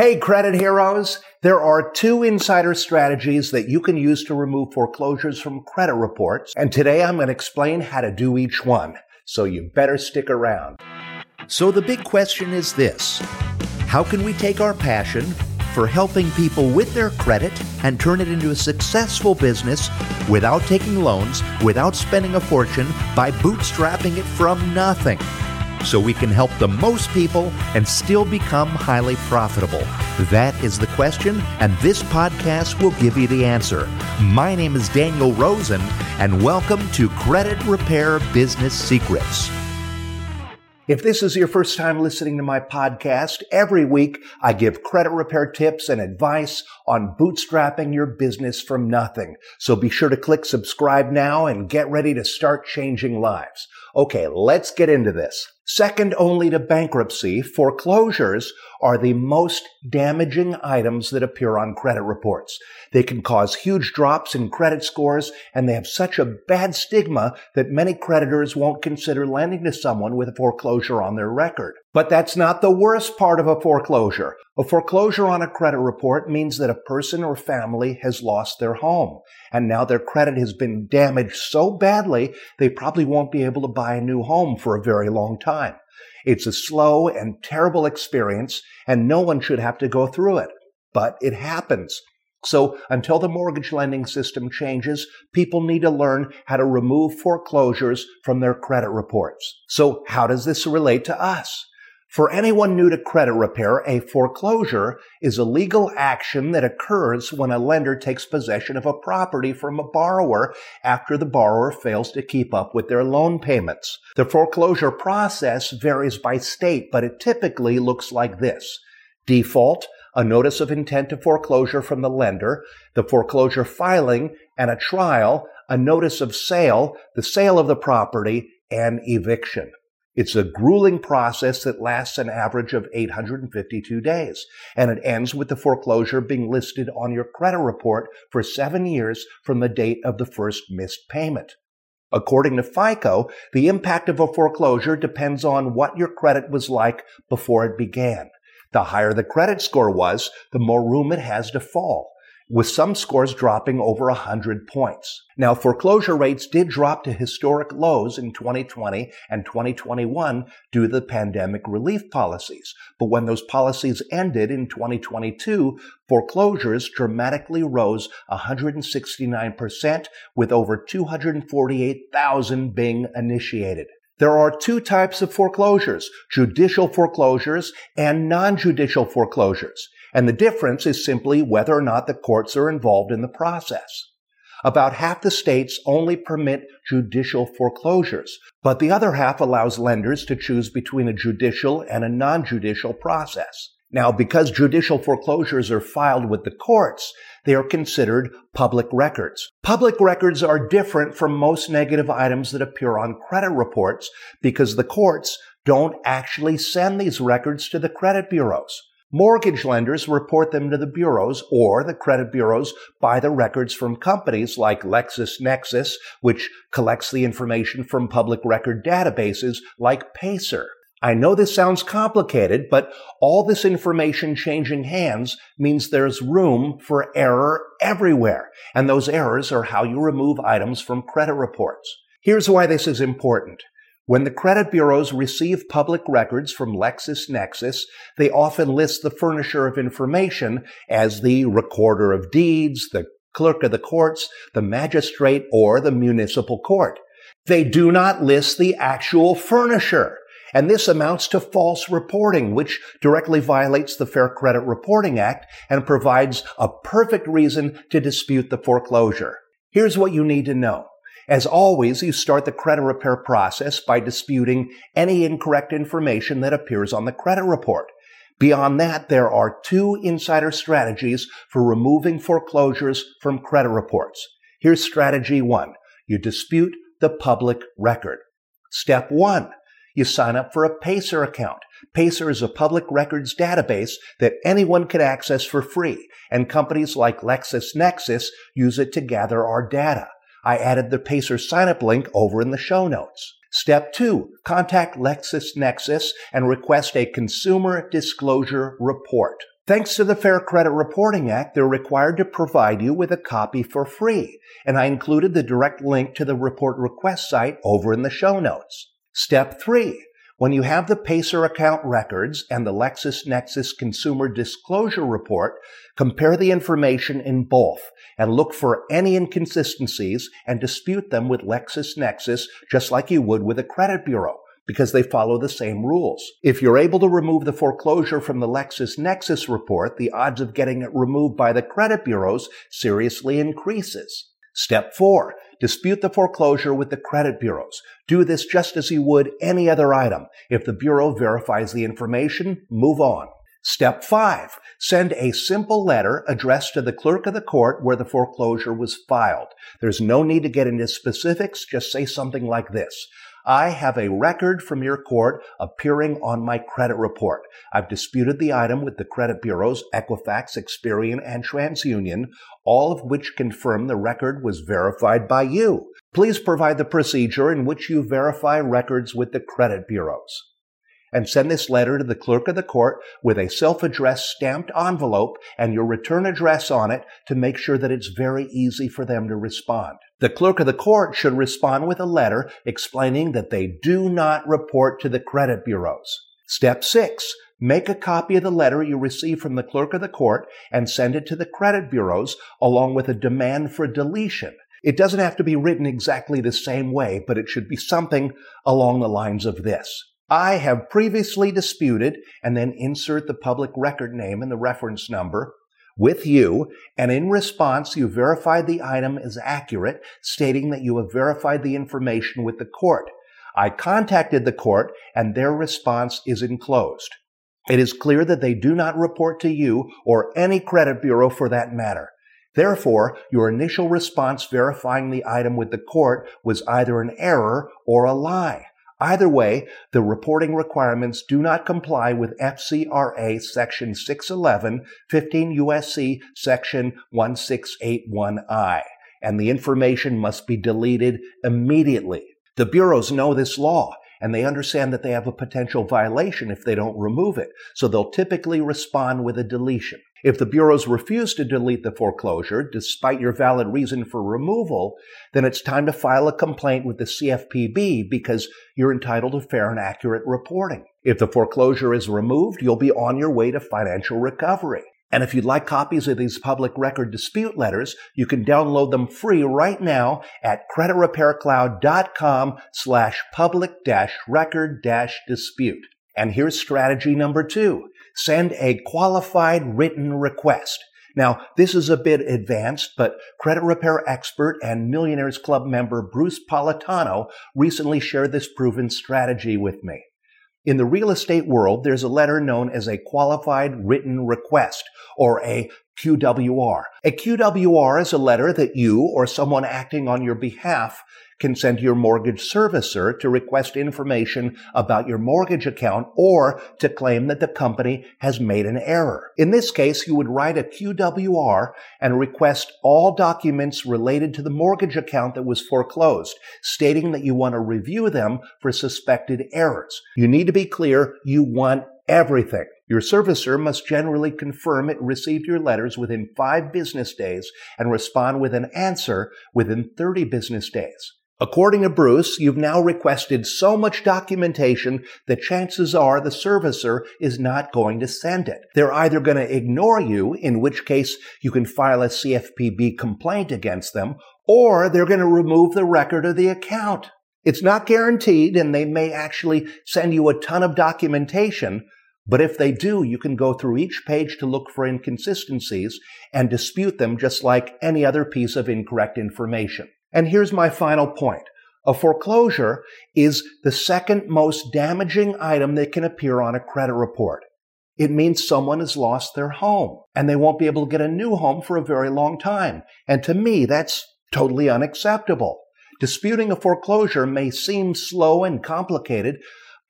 Hey, credit heroes! There are two insider strategies that you can use to remove foreclosures from credit reports, and today I'm going to explain how to do each one. So you better stick around. So the big question is this How can we take our passion for helping people with their credit and turn it into a successful business without taking loans, without spending a fortune, by bootstrapping it from nothing? So we can help the most people and still become highly profitable? That is the question, and this podcast will give you the answer. My name is Daniel Rosen, and welcome to Credit Repair Business Secrets. If this is your first time listening to my podcast, every week I give credit repair tips and advice on bootstrapping your business from nothing. So be sure to click subscribe now and get ready to start changing lives. Okay, let's get into this. Second only to bankruptcy, foreclosures are the most damaging items that appear on credit reports. They can cause huge drops in credit scores, and they have such a bad stigma that many creditors won't consider lending to someone with a foreclosure on their record. But that's not the worst part of a foreclosure. A foreclosure on a credit report means that a person or family has lost their home, and now their credit has been damaged so badly they probably won't be able to buy a new home for a very long time. It's a slow and terrible experience, and no one should have to go through it. But it happens. So until the mortgage lending system changes, people need to learn how to remove foreclosures from their credit reports. So how does this relate to us? For anyone new to credit repair, a foreclosure is a legal action that occurs when a lender takes possession of a property from a borrower after the borrower fails to keep up with their loan payments. The foreclosure process varies by state, but it typically looks like this. Default, a notice of intent to foreclosure from the lender, the foreclosure filing, and a trial, a notice of sale, the sale of the property, and eviction. It's a grueling process that lasts an average of 852 days, and it ends with the foreclosure being listed on your credit report for seven years from the date of the first missed payment. According to FICO, the impact of a foreclosure depends on what your credit was like before it began. The higher the credit score was, the more room it has to fall with some scores dropping over 100 points. Now, foreclosure rates did drop to historic lows in 2020 and 2021 due to the pandemic relief policies. But when those policies ended in 2022, foreclosures dramatically rose 169% with over 248,000 being initiated. There are two types of foreclosures, judicial foreclosures and non-judicial foreclosures. And the difference is simply whether or not the courts are involved in the process. About half the states only permit judicial foreclosures, but the other half allows lenders to choose between a judicial and a non-judicial process. Now, because judicial foreclosures are filed with the courts, they are considered public records. Public records are different from most negative items that appear on credit reports because the courts don't actually send these records to the credit bureaus. Mortgage lenders report them to the bureaus or the credit bureaus buy the records from companies like LexisNexis, which collects the information from public record databases like Pacer. I know this sounds complicated, but all this information changing hands means there's room for error everywhere. And those errors are how you remove items from credit reports. Here's why this is important. When the credit bureaus receive public records from LexisNexis, they often list the furnisher of information as the recorder of deeds, the clerk of the courts, the magistrate, or the municipal court. They do not list the actual furnisher. And this amounts to false reporting, which directly violates the Fair Credit Reporting Act and provides a perfect reason to dispute the foreclosure. Here's what you need to know. As always, you start the credit repair process by disputing any incorrect information that appears on the credit report. Beyond that, there are two insider strategies for removing foreclosures from credit reports. Here's strategy one. You dispute the public record. Step one. You sign up for a Pacer account. Pacer is a public records database that anyone can access for free, and companies like LexisNexis use it to gather our data. I added the Pacer signup link over in the show notes. Step two, contact LexisNexis and request a consumer disclosure report. Thanks to the Fair Credit Reporting Act, they're required to provide you with a copy for free, and I included the direct link to the report request site over in the show notes. Step 3. When you have the Pacer account records and the LexisNexis Consumer Disclosure Report, compare the information in both and look for any inconsistencies and dispute them with LexisNexis just like you would with a credit bureau because they follow the same rules. If you're able to remove the foreclosure from the LexisNexis report, the odds of getting it removed by the credit bureaus seriously increases. Step four, dispute the foreclosure with the credit bureaus. Do this just as you would any other item. If the bureau verifies the information, move on. Step five, send a simple letter addressed to the clerk of the court where the foreclosure was filed. There's no need to get into specifics. Just say something like this. I have a record from your court appearing on my credit report. I've disputed the item with the credit bureaus Equifax, Experian, and TransUnion, all of which confirm the record was verified by you. Please provide the procedure in which you verify records with the credit bureaus and send this letter to the clerk of the court with a self-addressed stamped envelope and your return address on it to make sure that it's very easy for them to respond. The clerk of the court should respond with a letter explaining that they do not report to the credit bureaus. Step six, make a copy of the letter you receive from the clerk of the court and send it to the credit bureaus along with a demand for deletion. It doesn't have to be written exactly the same way, but it should be something along the lines of this. I have previously disputed, and then insert the public record name and the reference number with you, and in response, you verified the item is accurate, stating that you have verified the information with the court. I contacted the court, and their response is enclosed. It is clear that they do not report to you or any credit bureau for that matter. Therefore, your initial response verifying the item with the court was either an error or a lie. Either way, the reporting requirements do not comply with FCRA Section 611, 15 USC Section 1681I, and the information must be deleted immediately. The bureaus know this law and they understand that they have a potential violation if they don't remove it, so they'll typically respond with a deletion. If the bureaus refuse to delete the foreclosure, despite your valid reason for removal, then it's time to file a complaint with the CFPB because you're entitled to fair and accurate reporting. If the foreclosure is removed, you'll be on your way to financial recovery. And if you'd like copies of these public record dispute letters, you can download them free right now at creditrepaircloud.com slash public dash record dash dispute. And here's strategy number two send a qualified written request. Now, this is a bit advanced, but credit repair expert and Millionaires Club member Bruce Politano recently shared this proven strategy with me. In the real estate world, there's a letter known as a qualified written request or a QWR. A QWR is a letter that you or someone acting on your behalf can send to your mortgage servicer to request information about your mortgage account or to claim that the company has made an error. In this case, you would write a QWR and request all documents related to the mortgage account that was foreclosed, stating that you want to review them for suspected errors. You need to be clear you want everything. Your servicer must generally confirm it received your letters within five business days and respond with an answer within 30 business days. According to Bruce, you've now requested so much documentation that chances are the servicer is not going to send it. They're either going to ignore you, in which case you can file a CFPB complaint against them, or they're going to remove the record of the account. It's not guaranteed, and they may actually send you a ton of documentation, but if they do, you can go through each page to look for inconsistencies and dispute them just like any other piece of incorrect information. And here's my final point. A foreclosure is the second most damaging item that can appear on a credit report. It means someone has lost their home and they won't be able to get a new home for a very long time. And to me, that's totally unacceptable. Disputing a foreclosure may seem slow and complicated,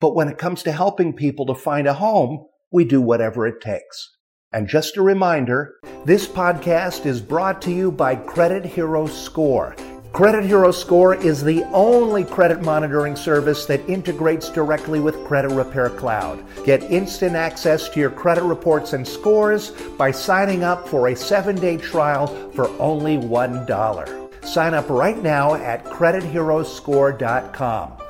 but when it comes to helping people to find a home, we do whatever it takes. And just a reminder, this podcast is brought to you by Credit Hero Score Credit Hero Score is the only credit monitoring service that integrates directly with Credit Repair Cloud. Get instant access to your credit reports and scores by signing up for a seven day trial for only $1. Sign up right now at CreditHeroScore.com.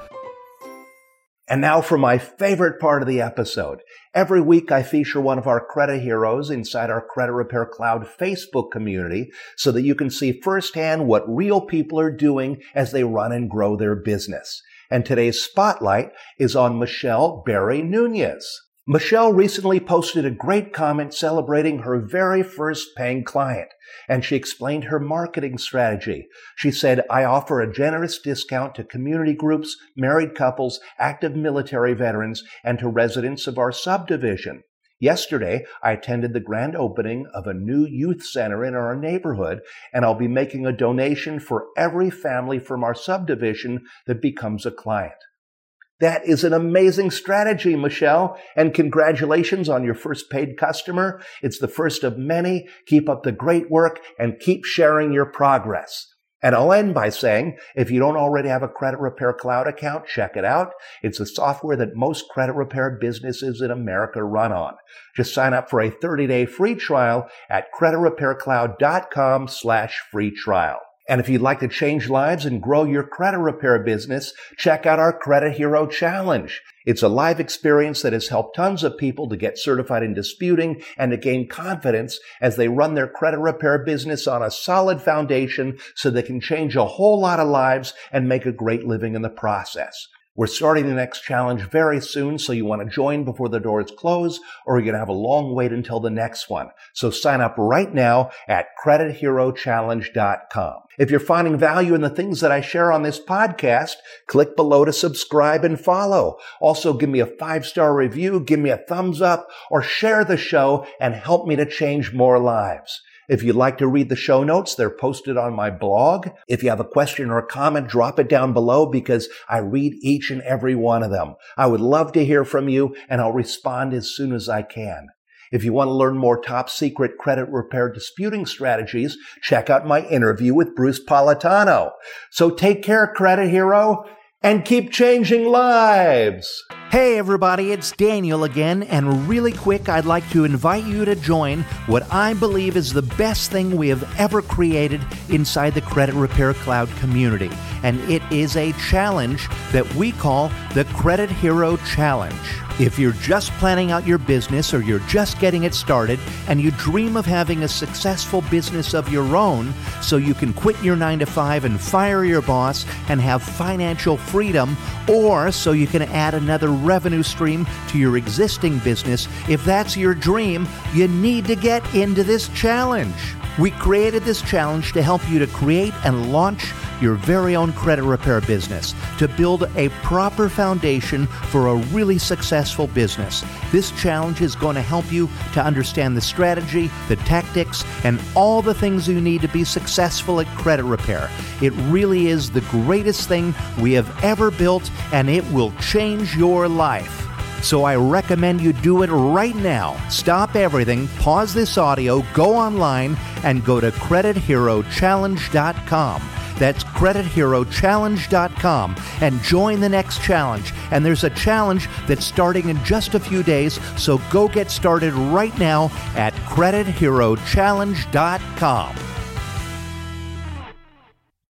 And now for my favorite part of the episode. Every week I feature one of our credit heroes inside our Credit Repair Cloud Facebook community so that you can see firsthand what real people are doing as they run and grow their business. And today's spotlight is on Michelle Barry Nunez. Michelle recently posted a great comment celebrating her very first paying client, and she explained her marketing strategy. She said, I offer a generous discount to community groups, married couples, active military veterans, and to residents of our subdivision. Yesterday, I attended the grand opening of a new youth center in our neighborhood, and I'll be making a donation for every family from our subdivision that becomes a client. That is an amazing strategy, Michelle. And congratulations on your first paid customer. It's the first of many. Keep up the great work and keep sharing your progress. And I'll end by saying, if you don't already have a Credit Repair Cloud account, check it out. It's the software that most credit repair businesses in America run on. Just sign up for a 30-day free trial at creditrepaircloud.com slash free trial. And if you'd like to change lives and grow your credit repair business, check out our Credit Hero Challenge. It's a live experience that has helped tons of people to get certified in disputing and to gain confidence as they run their credit repair business on a solid foundation so they can change a whole lot of lives and make a great living in the process. We're starting the next challenge very soon, so you want to join before the doors close, or you're going to have a long wait until the next one. So sign up right now at CreditHeroChallenge.com. If you're finding value in the things that I share on this podcast, click below to subscribe and follow. Also, give me a five star review, give me a thumbs up, or share the show and help me to change more lives. If you'd like to read the show notes, they're posted on my blog. If you have a question or a comment, drop it down below because I read each and every one of them. I would love to hear from you and I'll respond as soon as I can. If you want to learn more top secret credit repair disputing strategies, check out my interview with Bruce Politano. So take care, credit hero, and keep changing lives. Hey everybody, it's Daniel again, and really quick, I'd like to invite you to join what I believe is the best thing we have ever created inside the Credit Repair Cloud community. And it is a challenge that we call the Credit Hero Challenge. If you're just planning out your business or you're just getting it started and you dream of having a successful business of your own so you can quit your 9 to 5 and fire your boss and have financial freedom, or so you can add another revenue stream to your existing business, if that's your dream, you need to get into this challenge. We created this challenge to help you to create and launch your very own credit repair business, to build a proper foundation for a really successful business. This challenge is going to help you to understand the strategy, the tactics, and all the things you need to be successful at credit repair. It really is the greatest thing we have ever built, and it will change your life. So I recommend you do it right now. Stop everything, pause this audio, go online, and go to CreditHeroChallenge.com. That's CreditHeroChallenge.com and join the next challenge. And there's a challenge that's starting in just a few days, so go get started right now at CreditHeroChallenge.com.